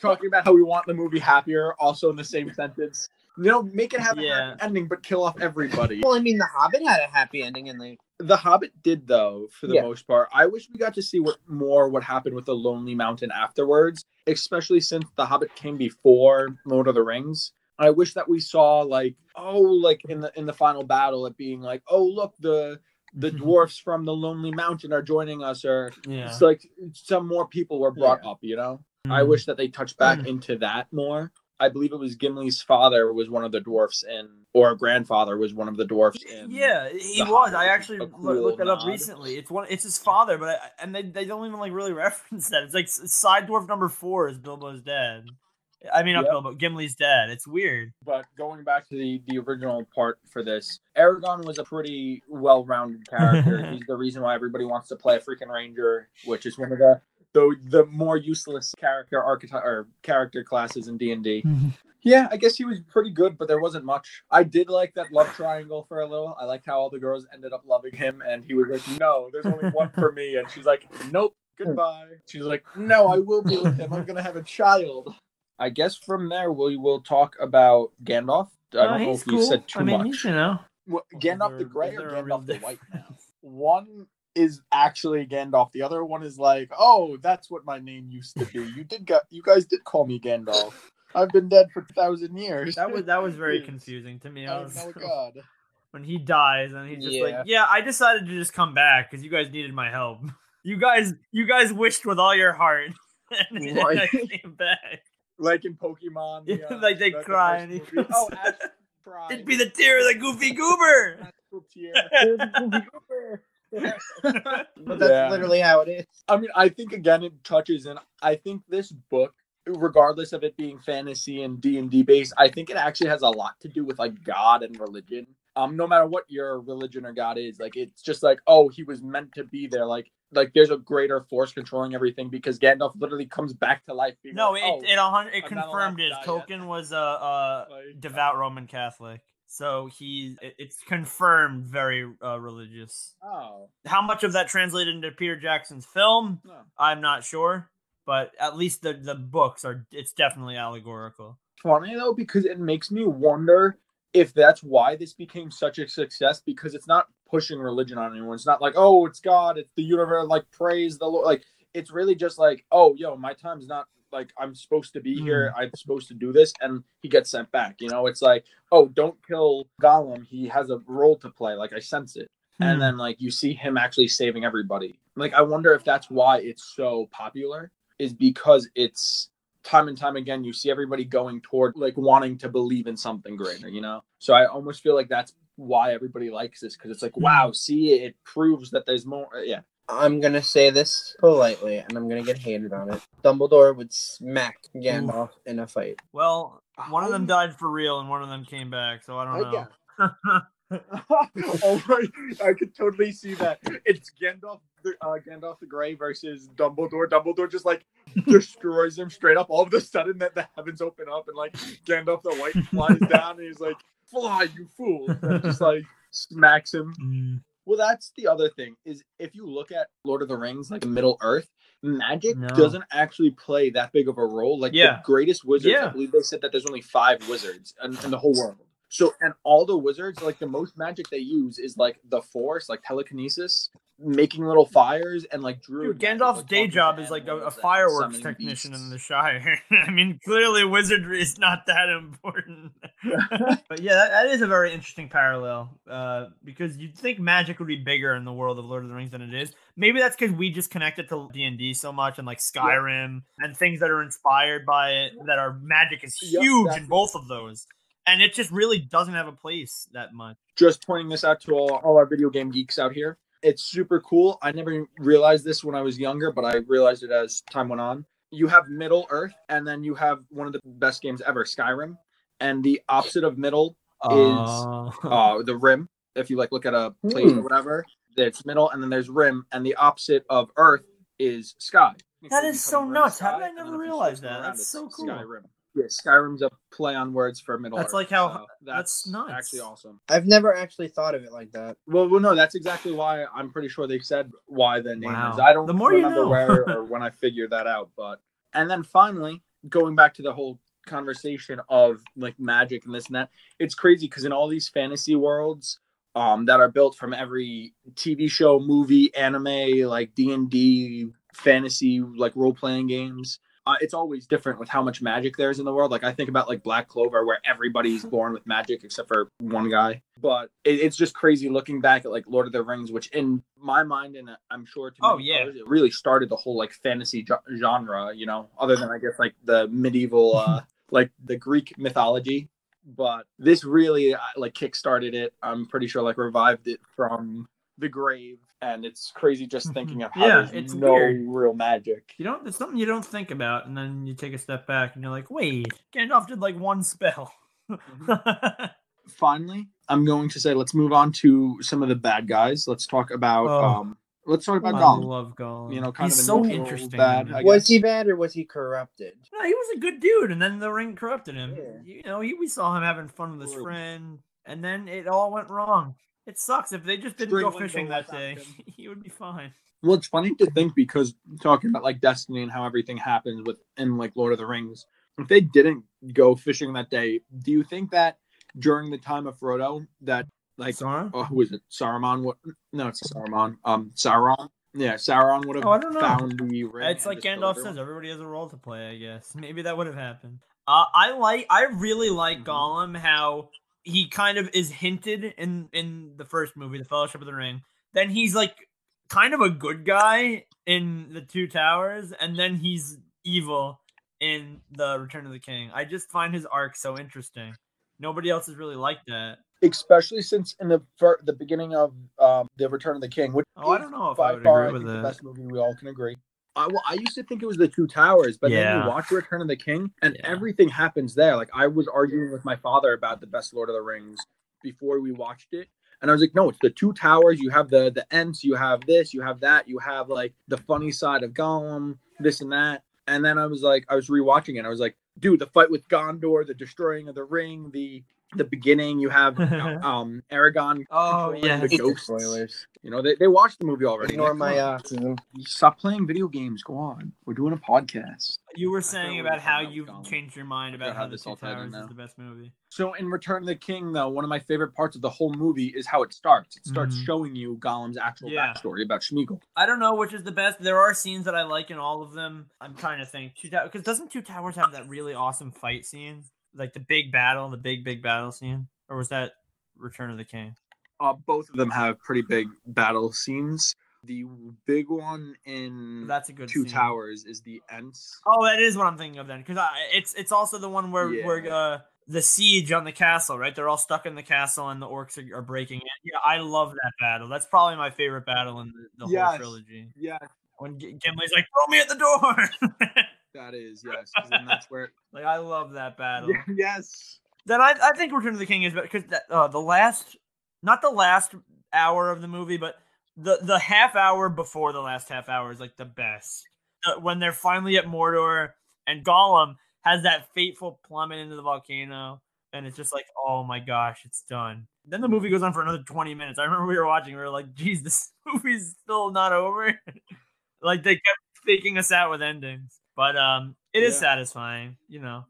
Talking about how we want the movie happier, also in the same sentence. You know, make it have a Yeah. happy ending, but kill off everybody. Well, I mean, The Hobbit had a happy ending, and like, The Hobbit did though, for the Yeah. most part. I wish we got to see what more what happened with the Lonely Mountain afterwards, especially since The Hobbit came before Lord of the Rings. I wish that we saw like oh like in the in the final battle it being like oh look the the dwarfs from the Lonely Mountain are joining us or yeah. it's like some more people were brought up, you know. I Mm. wish that they touched back into that more. I believe it was Gimli's father was one of the dwarfs in, or grandfather was one of the dwarfs in. Yeah, he was. I actually cool looked that up recently. It's one. It's his father, but I, and they, they don't even like really reference that. It's like side dwarf number four is Bilbo's dad. I mean, not Yep. Bilbo, Gimli's dad. It's weird. But going back to the the original part for this, Aragorn was a pretty well-rounded character. He's the reason why everybody wants to play a freaking ranger, which is one of the the, the more useless character archetype or character classes in D and D. Yeah, I guess he was pretty good, but there wasn't much. I did like that love triangle for a little. I liked how all the girls ended up loving him, and he was like, "No, there's only one for me," and she's like, "Nope, goodbye." She's like, "No, I will be with him. I'm gonna have a child." I guess from there we will talk about Gandalf. I Uh, don't know he's if you said too I mean, much. you know, What, Gandalf the Grey or there a real Gandalf the White now? One is actually Gandalf. The other one is like, oh, that's what my name used to be. You did got you guys did call me Gandalf. I've been dead for a thousand years. that was that was very confusing to me. I Oh god. when he dies, and he's just Yeah. like, "Yeah, I decided to just come back because you guys needed my help. You guys, you guys wished with all your heart, and then I came back." Like in Pokemon. The, uh, like they the- the cry and he movie. goes- Oh, Ash cried. It'd be the tear of the goofy goober. Natural tear. but that's Yeah. literally how it is. I mean, I think again it touches, and I think this book, regardless of it being fantasy and D and D based, I think it actually has a lot to do with like God and religion. Um, no matter what your religion or God is, like it's just like, oh, he was meant to be there. Like, like there's a greater force controlling everything because Gandalf literally comes back to life. being No, like, it oh, it, a it I'm not allowed confirmed to it. die yet. Tolkien was a, a like, devout Roman Catholic, so he it's confirmed very uh, religious. Oh, How much of that translated into Peter Jackson's film, no. I'm not sure, but at least the the books are. It's definitely allegorical. funny though because it makes me wonder if that's why this became such a success because it's not pushing religion on anyone. It's not like, oh, it's God, it's the universe, like praise the Lord. Like it's really just like, oh, yo, my time's not like I'm supposed to be here. I'm supposed to do this, and he gets sent back. You know, it's like, oh, don't kill Gollum. He has a role to play. Like I sense it. Hmm. And then like you see him actually saving everybody. Like I wonder if that's why it's so popular is because it's time and time again you see everybody going toward like wanting to believe in something greater, you know? So I almost feel like that's why everybody likes this because it's like wow, see it proves that there's more yeah. I'm gonna say this politely, and I'm gonna get hated on it. Dumbledore would smack Gandalf in a fight. Well, one of them um, died for real, and one of them came back. So I don't uh, know. oh my! I could totally see that. It's Gandalf, the, uh, Gandalf the Grey versus Dumbledore. Dumbledore just like destroys him straight up. All of a sudden, that the heavens open up and like Gandalf the White flies down, and he's like, "Fly, you fool!" And just like smacks him. Mm. Well, that's the other thing is if you look at Lord of the Rings, like Middle Earth, magic No. doesn't actually play that big of a role. Like Yeah. the greatest wizards, I believe they said that there's only five wizards in, in the whole world. So, and all the wizards, like the most magic they use is like the Force, like telekinesis, making little fires, and like druid. Dude, Gandalf's like day job is like a, a fireworks technician in the Shire. I mean, clearly wizardry is not that important. but yeah, that, that is a very interesting parallel uh, because you'd think magic would be bigger in the world of Lord of the Rings than it is. Maybe that's because we just connected to D and D so much and like Skyrim and things that are inspired by it. That our magic is Yep, huge in both of those, and it just really doesn't have a place that much. just pointing this out to all, all our video game geeks out here. It's super cool. I never realized this when I was younger, but I realized it as time went on. You have Middle Earth, and then you have one of the best games ever, Skyrim. And the opposite of Middle Uh, uh, the Rim. If you like look at a place or Hmm. whatever, it's Middle, and then there's Rim, and the opposite of Earth is Sky. That You is become so Rim nuts. How did I never if realize that? That's so cool. Skyrim. Yeah, Skyrim's a play on words for Middle. That's Earth, like how- so that's nuts. Actually, awesome. I've never actually thought of it like that. Well, well, no, that's exactly why I'm pretty sure they said why the name Wow. is. I don't The more you remember know. where or when I figured that out, but and then finally going back to the whole conversation of like magic and this and that, it's crazy because in all these fantasy worlds um that are built from every TV show, movie, anime, like D and D, fantasy, like role playing games. Uh, it's always different with how much magic there is in the world. Like I think about like Black Clover, where everybody's born with magic except for one guy. But it, it's just crazy looking back at like Lord of the Rings, which in my mind, and I'm sure to Oh, yeah. others, it really started the whole like fantasy jo- genre. You know, other than I guess like the medieval, uh, like the Greek mythology. But this really uh, like kickstarted it. I'm pretty sure like revived it from the grave, and it's crazy just thinking of how Yeah, there's it's no weird. real magic. You don't. It's something you don't think about, and then you take a step back, and you're like, "Wait, Gandalf did like one spell." finally, I'm going to say let's move on to some of the bad guys. Let's talk about Oh. um let's talk about I Gollum. love Gollum. You know, kind he's of a so interesting. bad, in I it. guess. Was he bad or was he corrupted? No, he was a good dude, and then the ring corrupted him. Yeah. You know, he, we saw him having fun with his True. friend, and then it all went wrong. It sucks. If they just didn't go fishing that day, African. he would be fine. Well, it's funny to think because talking about like destiny and how everything happens within like Lord of the Rings. If they didn't go fishing that day, do you think that during the time of Frodo that like Sauron? oh, who is it? Saruman? What? No, it's Saruman. Um, Sauron. Yeah, Sauron would have Oh, I don't know. found the ring. It's like Gandalf says, everybody has a role to play. I guess maybe that would have happened. Uh, I like, I really like Mhm. Gollum. How he kind of is hinted in in the first movie, The Fellowship of the Ring. Then he's like kind of a good guy in the Two Towers, and then he's evil in the Return of the King. I just find his arc so interesting. Nobody else is really like that. especially since in the fir- the beginning of um, the Return of the King, which Oh, I don't know if by I would far agree I with think, the best movie we all can agree. I, well, I used to think it was the Two Towers, but then Yeah. you watch Return of the King, and Yeah. everything happens there. Like I was arguing with my father about the best Lord of the Rings before we watched it, and I was like, "No, it's the Two Towers. You have the the Ents, you have this, you have that, you have like the funny side of Gollum, this and that." And then I was like, I was rewatching it. And I was like, dude, the fight with Gondor, the destroying of the ring, the the beginning. You have um Aragorn. Oh, yeah, the Eat the spoilers. You know, they, they watched the movie already. Ignore Come my on. autism. Stop playing video games. Go on. We're doing a podcast. You were saying about how you changed your mind about how how the this Two all tied in Towers is the best movie. So in Return of the King, though, one of my favorite parts of the whole movie is how it starts. It starts Mhm. showing you Gollum's actual Yeah. backstory about Sméagol. I don't know which is the best. There are scenes that I like in all of them. I'm trying to think. Two Towers, because doesn't Two Towers have that really awesome fight scene, like the big battle, the big big battle scene, or was that Return of the King? Uh, both of them have pretty big battle scenes. The big one in That's a good Two scene. Towers is the Ents. Oh, that is what I'm thinking of then, because it's it's also the one where Yeah. where uh, the siege on the castle, right? They're all stuck in the castle and the orcs are, are breaking it. Yeah, I love that battle. That's probably my favorite battle in the, the whole trilogy. Yeah, When G- Gimli's like, "Throw me at the door," that is yes, then that's where. like I love that battle. yes. Then I, I think Return of the King is better because uh, the last, not the last hour of the movie, but the the half hour before the last half hour is like the best. When they're finally at Mordor and Gollum has that fateful plummet into the volcano, and it's just like, oh my gosh, it's done. Then the movie goes on for another twenty minutes. I remember we were watching, we were like, geez, this movie's still not over. like they kept faking us out with endings, but um, it is Yeah. satisfying, you know.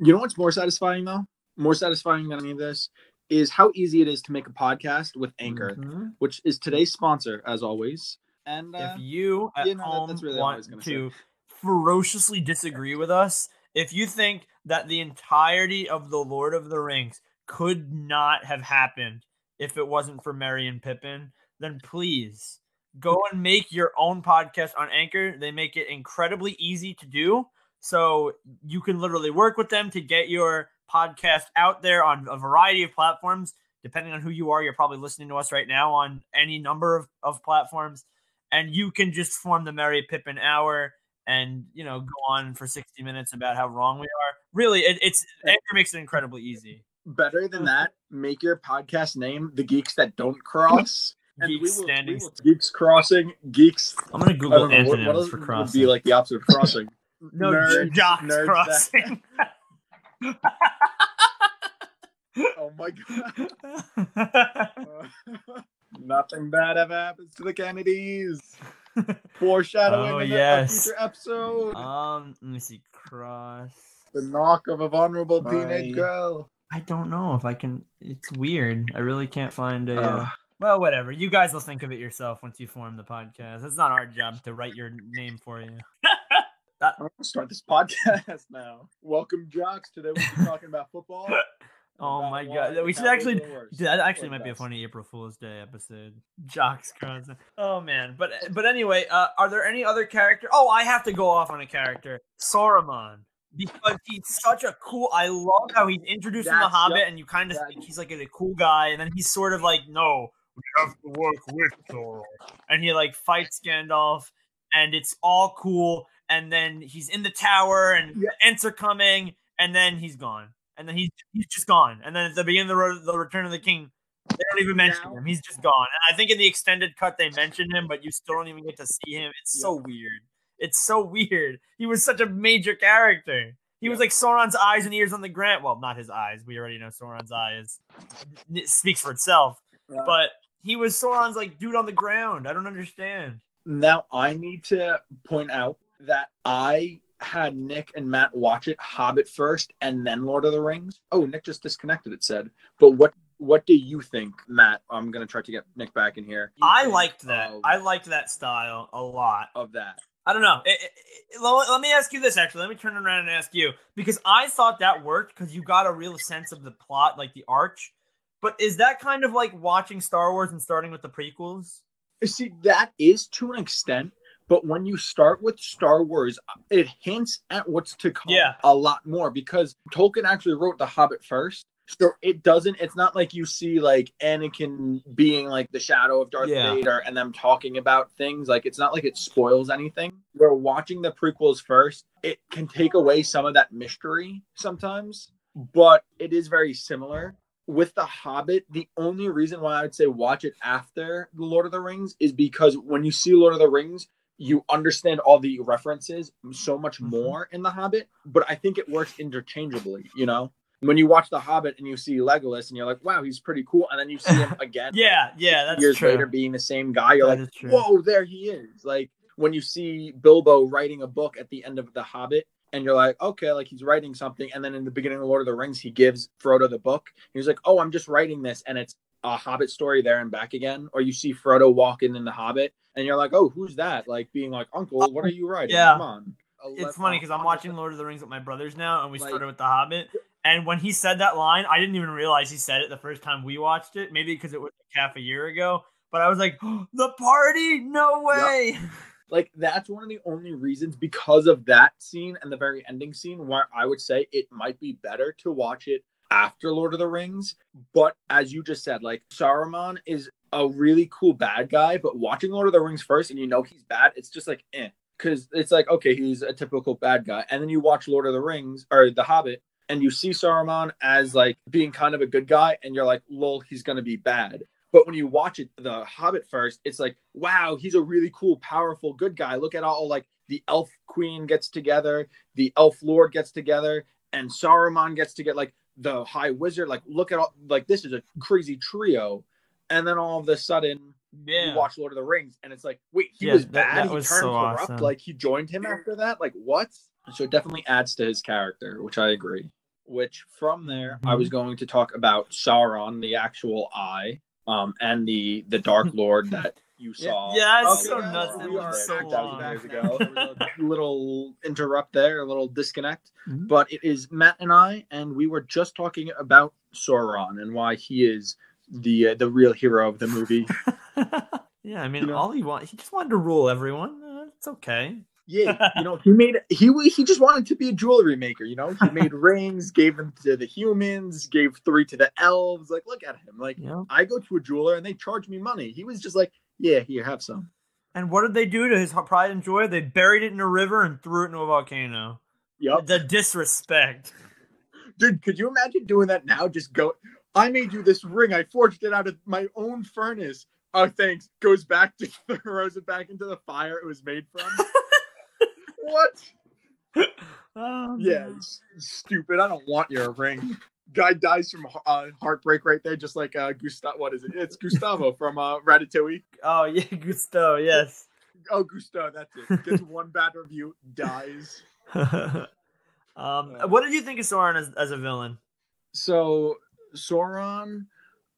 You know what's more satisfying though? More satisfying than any of this is how easy it is to make a podcast with Anchor, Mhm. which is today's sponsor as always. And uh, if you at you know, home that's really want to ferociously disagree with us, if you think that the entirety of the Lord of the Rings could not have happened if it wasn't for Merry and Pippin, then please go and make your own podcast on Anchor. They make it incredibly easy to do. So you can literally work with them to get your podcast out there on a variety of platforms. Depending on who you are, you're probably listening to us right now on any number of, of platforms. And you can just form the Merry Pippin Hour and you know go on for 60 minutes about how wrong we are. Really, it, it's Anchor makes it incredibly easy. Better than that, make your podcast name "The Geeks That Don't Cross." And Geeks we will, standing we will, geeks crossing geeks. I'm gonna Google know what, antonyms what for would crossing. be like the opposite of crossing. no, Nerds, jocks nerds that- crossing. oh my god! Nothing bad ever happens to the Kennedys. Foreshadowing Oh, a- yes. a future episode. um, let me see. Cross. the knock of a vulnerable My- teenage girl. I don't know if I can. It's weird. I really can't find a. uh, well, whatever. You guys will think of it yourself once you form the podcast. It's not our job to write your name for you. I'm gonna start this podcast now. Welcome, jocks. Today we'll be talking about football. Oh my god, we should actually. That actually might be a funny April Fool's Day episode. Jocks crossing. Oh man, but but anyway, uh, are there any other character? Oh, I have to go off on a character, Saruman, because he's such a cool. I love how he's introduced in the Hobbit, yep. and you kind of That- think he's like a cool guy, and then he's sort of like, no, we have to work with Sauron, and he like fights Gandalf, and it's all cool, and then he's in the tower, and Yeah. the Ents are coming, and then he's gone. And then he's he's just gone. And then at the beginning of the, the Return of the King, they don't even mention him. He's just gone. And I think in the extended cut they mention him, but you still don't even get to see him. It's so weird. It's so weird. He was such a major character. He was like Sauron's eyes and ears on the ground. Well, not his eyes. We already know Sauron's eyes. It speaks for itself. Uh, But he was Sauron's like dude on the ground. I don't understand. Now I need to point out that I had Nick and Matt watch it Hobbit first and then Lord of the Rings. Oh, Nick just disconnected. It said. But what what do you think, Matt? I'm gonna try to get Nick back in here. I liked that. I liked that style a lot. of that. I don't know. It- it- it- let let me ask you this actually. Let me turn around and ask you because I thought that worked because you got a real sense of the plot, like the arch. But is that kind of like watching Star Wars and starting with the prequels? See, that is to an extent, but when you start with Star Wars, it hints at what's to come Yeah. a lot more because Tolkien actually wrote The Hobbit first. So it doesn't, it's not like you see like Anakin being like the shadow of Darth Yeah. Vader and them talking about things. Like it's not like it spoils anything. We're watching the prequels first. It can take away some of that mystery sometimes, but it is very similar with the Hobbit, the only reason why I would say watch it after the Lord of the Rings is because when you see Lord of the Rings, you understand all the references so much Mhm. more in the Hobbit. But I think it works interchangeably. You know, when you watch the Hobbit and you see Legolas and you're like, wow, he's pretty cool, and then you see him again. Yeah, yeah, that's years true. later being the same guy, you're That like, whoa, there he is. Like when you see Bilbo writing a book at the end of The Hobbit, and you're like, okay, like he's writing something, and then in the beginning of Lord of the Rings, he gives Frodo the book. He's like, oh, I'm just writing this, and it's a Hobbit story there and back again. Or you see Frodo walking in The Hobbit, and you're like, oh, who's that? Like being like, Uncle, what are you writing? Yeah. Come on. It's funny because I'm watching Lord of the Rings with my brothers now, and we Like- started with The Hobbit. And when he said that line, I didn't even realize he said it the first time we watched it. Maybe because it was like half a year ago. But I was like, the party? No way. like that's one of the only reasons because of that scene and the very ending scene where I would say it might be better to watch it after Lord of the Rings. But as you just said, like Saruman is a really cool bad guy, but watching Lord of the Rings first and you know he's bad, it's just like eh. Cause it's like, okay, he's a typical bad guy. And then you watch Lord of the Rings or The Hobbit and you see Saruman as like being kind of a good guy, and you're like, lol, he's gonna be bad. But when you watch it, The Hobbit first, it's like, wow, he's a really cool, powerful, good guy. Look at all like the elf queen gets together, the elf lord gets together, and Saruman gets to get like the high wizard. Like, look at all like this is a crazy trio. And then all of a sudden, Yeah. you watch Lord of the Rings, and it's like, wait, he Yeah, was bad. that he was turned so corrupt. awesome. Like he joined him after that. Like what? So it definitely adds to his character, which I agree. Which from there, I Mm-hmm. was going to talk about Sauron, the actual eye, um, and the the Dark Lord that you saw. yeah, it's so well, nuts. we It are was so long. years ago. A little, little interrupt there, a little disconnect. Mhm. But it is Matt and I, and we were just talking about Sauron and why he is the uh, the real hero of the movie. yeah, I mean, You know? all he wanted, he just wanted to rule everyone. Uh, it's okay. Yeah, you know, he made he he just wanted to be a jewelry maker. You know, he made rings, gave them to the humans, gave three to the elves. Like, look at him. Like, Yeah. I go to a jeweler and they charge me money. He was just like, yeah, here, have some. And what did they do to his pride and joy? They buried it in a river and threw it into a volcano. Yep. The disrespect. Dude, could you imagine doing that now? Just go. I made you this ring. I forged it out of my own furnace. Oh, thanks. Goes back to throws it back into the fire it was made from. what? Oh, Yeah, stupid. I don't want your ring. Guy dies from uh, heartbreak right there, just like uh, Gustav. What is it? It's Gustavo from uh, Ratatouille. Oh yeah, Gusteau. Yes. Oh, Gustav, that's it. Gets one bad review, dies. um, what did you think of Sauron as, as a villain? So Sauron,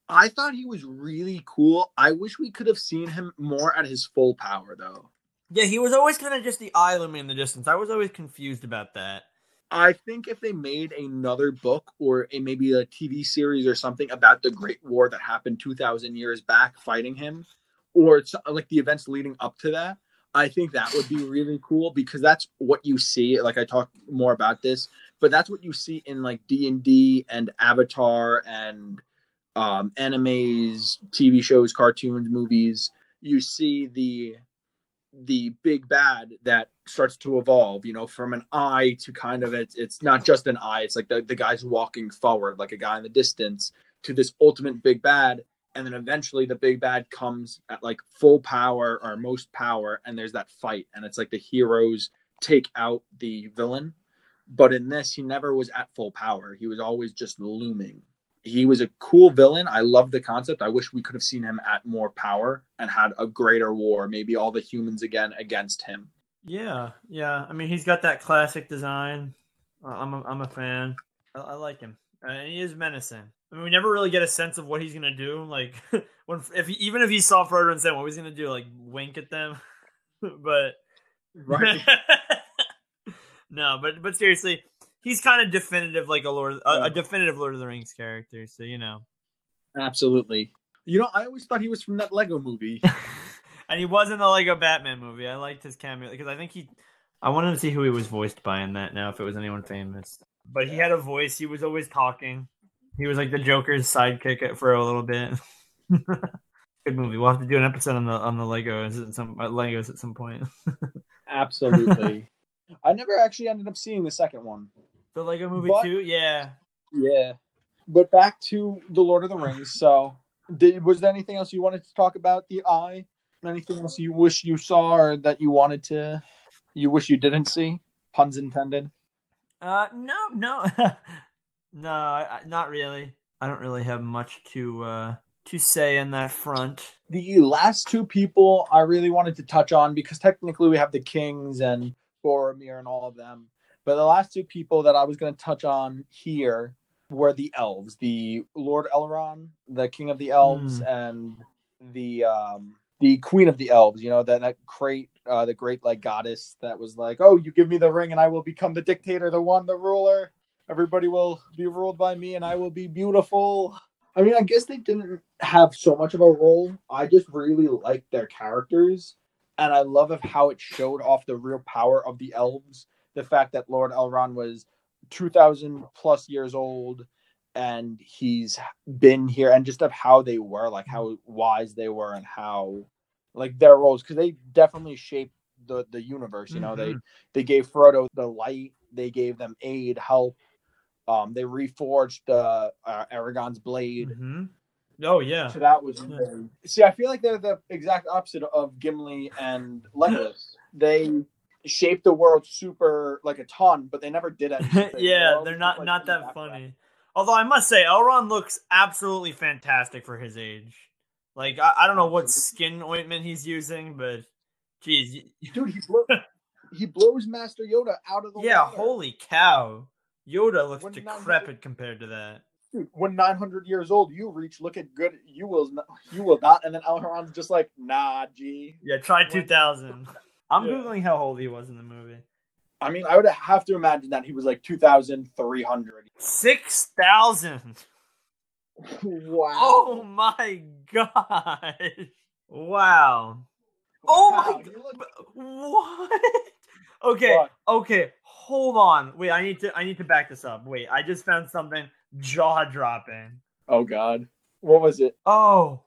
I thought he was really cool. I wish we could have seen him more at his full power, though. Yeah, he was always kind of just the eye looming in the distance. I was always confused about that. I think if they made another book or a, maybe a TV series or something about the Great War that happened 2,000 years back fighting him, or it's like the events leading up to that, I think that would be really cool because that's what you see. Like I talk more about this, but that's what you see in like D and D and Avatar and um, animes, TV shows, cartoons, movies. You see the the big bad that starts to evolve you know from an eye to kind of it's it's not just an eye it's like the, the guy's walking forward like a guy in the distance to this ultimate big bad and then eventually the big bad comes at like full power or most power and there's that fight and it's like the heroes take out the villain but in this he never was at full power he was always just looming he was a cool villain. I love the concept. I wish we could have seen him at more power and had a greater war, maybe all the humans again against him. Yeah, yeah. I mean, he's got that classic design. I'm a, I'm a fan. I, I like him. Uh, and he is menacing. I mean, we never really get a sense of what he's gonna do. Like, when if he, even if he saw Frodo and Sam, what was he gonna do? Like, wink at them? but Right. no, but but seriously, he's kind of definitive, like a Lord, a, a definitive Lord of the Rings character. So you know, Absolutely. You know, I always thought he was from that Lego movie. and he was in the Lego Batman movie. I liked his cameo because I think he. I wanted to see who he was voiced by in that. Now, if it was anyone famous, but he had a voice. He was always talking. He was like the Joker's sidekick for a little bit. Good movie. We'll have to do an episode on the on the Legos at some uh, Legos at some point. Absolutely. I never actually ended up seeing the second one. the Lego movie But- too. Yeah. Yeah. But back to the Lord of the Rings. So, did, was there anything else you wanted to talk about the eye? Anything else you wish you saw or that you wanted to, you wish you didn't see? Puns intended. Uh, no, no, no, I- not really. I don't really have much to uh to say in that front. The last two people I really wanted to touch on because technically we have the kings and Boromir and all of them. But the last two people that I was going to touch on here were the elves, the Lord Elrond, the king of the elves, and the um the queen of the elves. You know that that great uh, the great like goddess that was like, oh, you give me the ring and I will become the dictator, the one, the ruler. Everybody will be ruled by me and I will be beautiful. I mean, I guess they didn't have so much of a role. I just really liked their characters, and I love of how it showed off the real power of the elves. The fact that Lord Elrond was two thousand plus years old, and he's been here, and just of how they were, like how wise they were, and how like their roles, because they definitely shaped the the universe. You know, they they gave Frodo the light, they gave them aid, help. Um, they reforged uh, uh, Aragorn's blade. Mm-hmm. Oh yeah. So that was very... see. I feel like they're the exact opposite of Gimli and Legolas. they shaped the world super like a ton, but they never did anything. yeah, always they're not like, not the that funny. Although I must say, Elrond looks absolutely fantastic for his age. Like I, I don't know what skin ointment he's using, but geez, Dude, he blow, he blows Master Yoda out of the yeah, water. holy cow! Yoda looks that decrepit compared to that. Dude, when 900 years old you reach, look at good. You will, not, you will not. And then Elrond's just like, nah, G. Yeah, try 2000. I'm Yeah. googling how old he was in the movie. I mean, I would have to imagine that he was like 2,300. Six thousand. Wow. Oh my god! Wow. Oh my Wow, god! look- What? Okay. What? Okay. Hold on. Wait. I need to. I need to back this up. Wait. I just found something jaw dropping. Oh God. What was it? Oh.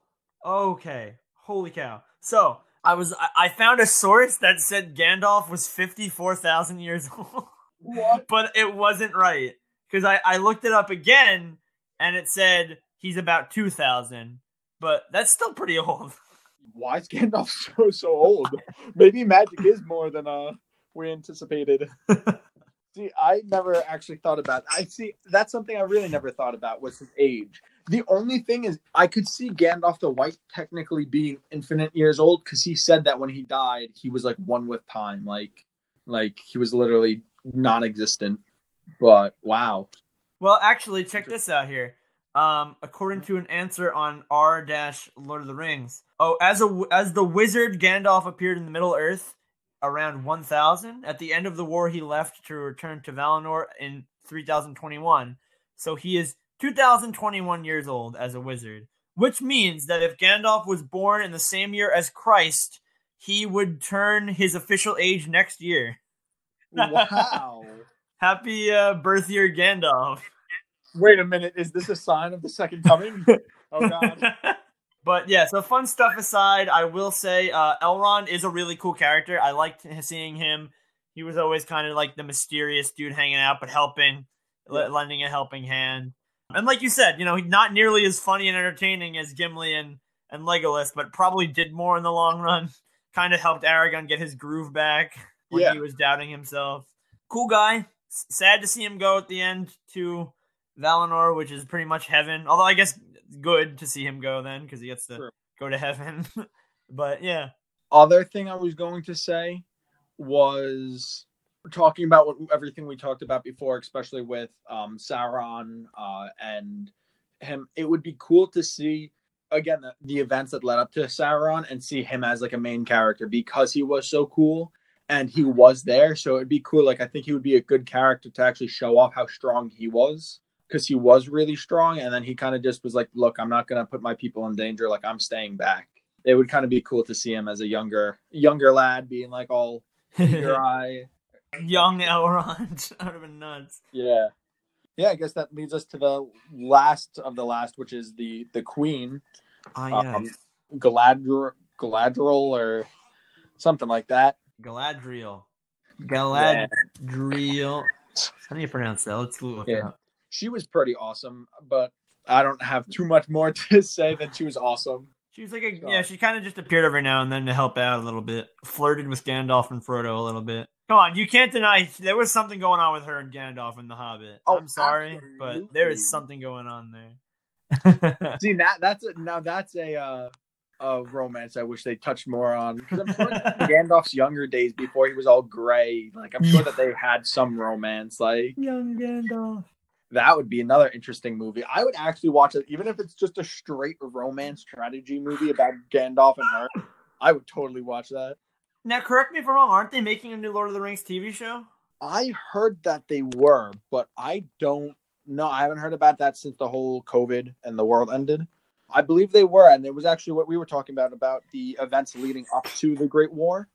Okay. Holy cow. So I was. I, I found a source that said Gandalf was fifty four thousand years old. What? but it wasn't right because I, I looked it up again and it said he's about 2000 but that's still pretty old Why is Gandalf so so old? Maybe magic is more than uh we anticipated. See, I never actually thought about. I see that's something I really never thought about was his age. The only thing is, I could see Gandalf the White technically being infinite years old because he said that when he died, he was like one with time, like like he was literally non-existent. But wow, well actually check this out here um according to an answer on r dash lord of the rings oh as a as the wizard gandalf appeared in the middle earth around 1000 at the end of the war he left to return to valinor in 3021 so he is 2021 years old as a wizard which means that if gandalf was born in the same year as christ he would turn his official age next year wow. happy uh, birth year gandalf Wait a minute, is this a sign of the second coming? Oh God. but yeah, so fun stuff aside, I will say uh, Elrond is a really cool character. I liked seeing him. He was always kind of like the mysterious dude hanging out, but helping, le- lending a helping hand. And like you said, you know, he's not nearly as funny and entertaining as Gimli and, and Legolas, but probably did more in the long run. Kind of helped Aragorn get his groove back when Yeah. he was doubting himself. Cool guy. S- Sad to see him go at the end to Valinor, which is pretty much heaven. Although I guess good to see him go then because he gets to True. go to heaven. but yeah, other thing I was going to say was talking about what, everything we talked about before, especially with um, Sauron uh, and him. It would be cool to see again the, the events that led up to Sauron and see him as like a main character because he was so cool and he was there. So it'd be cool. Like I think he would be a good character to actually show off how strong he was because he was really strong. And then he kind of just was like, "Look, I'm not gonna put my people in danger. Like I'm staying back." It would kind of be cool to see him as a younger younger lad being like all eager eye. young Elrond. that would have been nuts. Yeah. Yeah, I guess that leads us to the last of the last, which is the the queen, Ah, um, Galadriel, Galadriel or something like that. Galadriel. Galadriel. How do you pronounce that? Let's look it up. She was pretty awesome, but I don't have too much more to say than she was awesome. She was like a So- yeah. She kind of just appeared every now and then to help out a little bit. Flirted with Gandalf and Frodo a little bit. Come on, you can't deny there was something going on with her and Gandalf in The Hobbit. Oh, I'm sorry, but there is something going on there. See that that's a, now that's a uh, a romance I wish they touched more on because I'm sure Gandalf's younger days before he was all gray, like I'm sure that they had some romance. Like Young Gandalf. That would be another interesting movie. I would actually watch it, even if it's just a straight romance strategy movie about Gandalf and her. I would totally watch that. Now, correct me if I'm wrong. Aren't they making a new Lord of the Rings TV show? I heard that they were, but I don't know. I haven't heard about that since the whole COVID and the world ended. I believe they were, and it was actually what we were talking about about the events leading up to the Great War.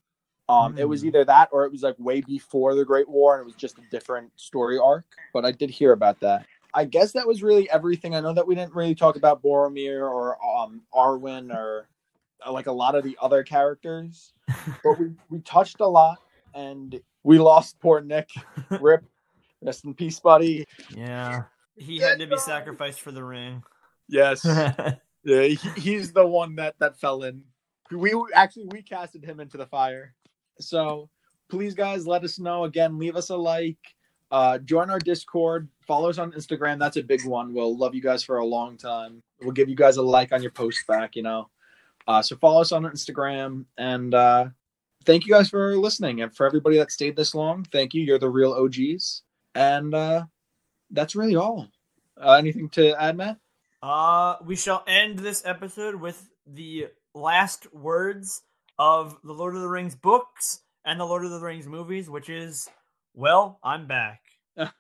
Um, It was Hmm. either that or it was like way before the Great War, and it was just a different story arc. But I did hear about that. I guess that was really everything. I know that we didn't really talk about Boromir or um, Arwen or uh, like a lot of the other characters, but we we touched a lot, and we lost poor Nick. Rip, rest in peace, buddy. Yeah. He had to be sacrificed for the ring. Yes, yeah, he, he's the one that that fell in. We actually we casted him into the fire. So please, guys, let us know again. Leave us a like. Uh, join our Discord. Follow us on Instagram. That's a big one. We'll love you guys for a long time. We'll give you guys a like on your post back. You know. Uh, so follow us on Instagram and uh, thank you guys for listening. And for everybody that stayed this long, thank you. You're the real OGs. And uh, that's really all. Uh, anything to add, Matt? Uh, we shall end this episode with the last words of the Lord of the Rings books and the Lord of the Rings movies, which is, "Well, I'm back."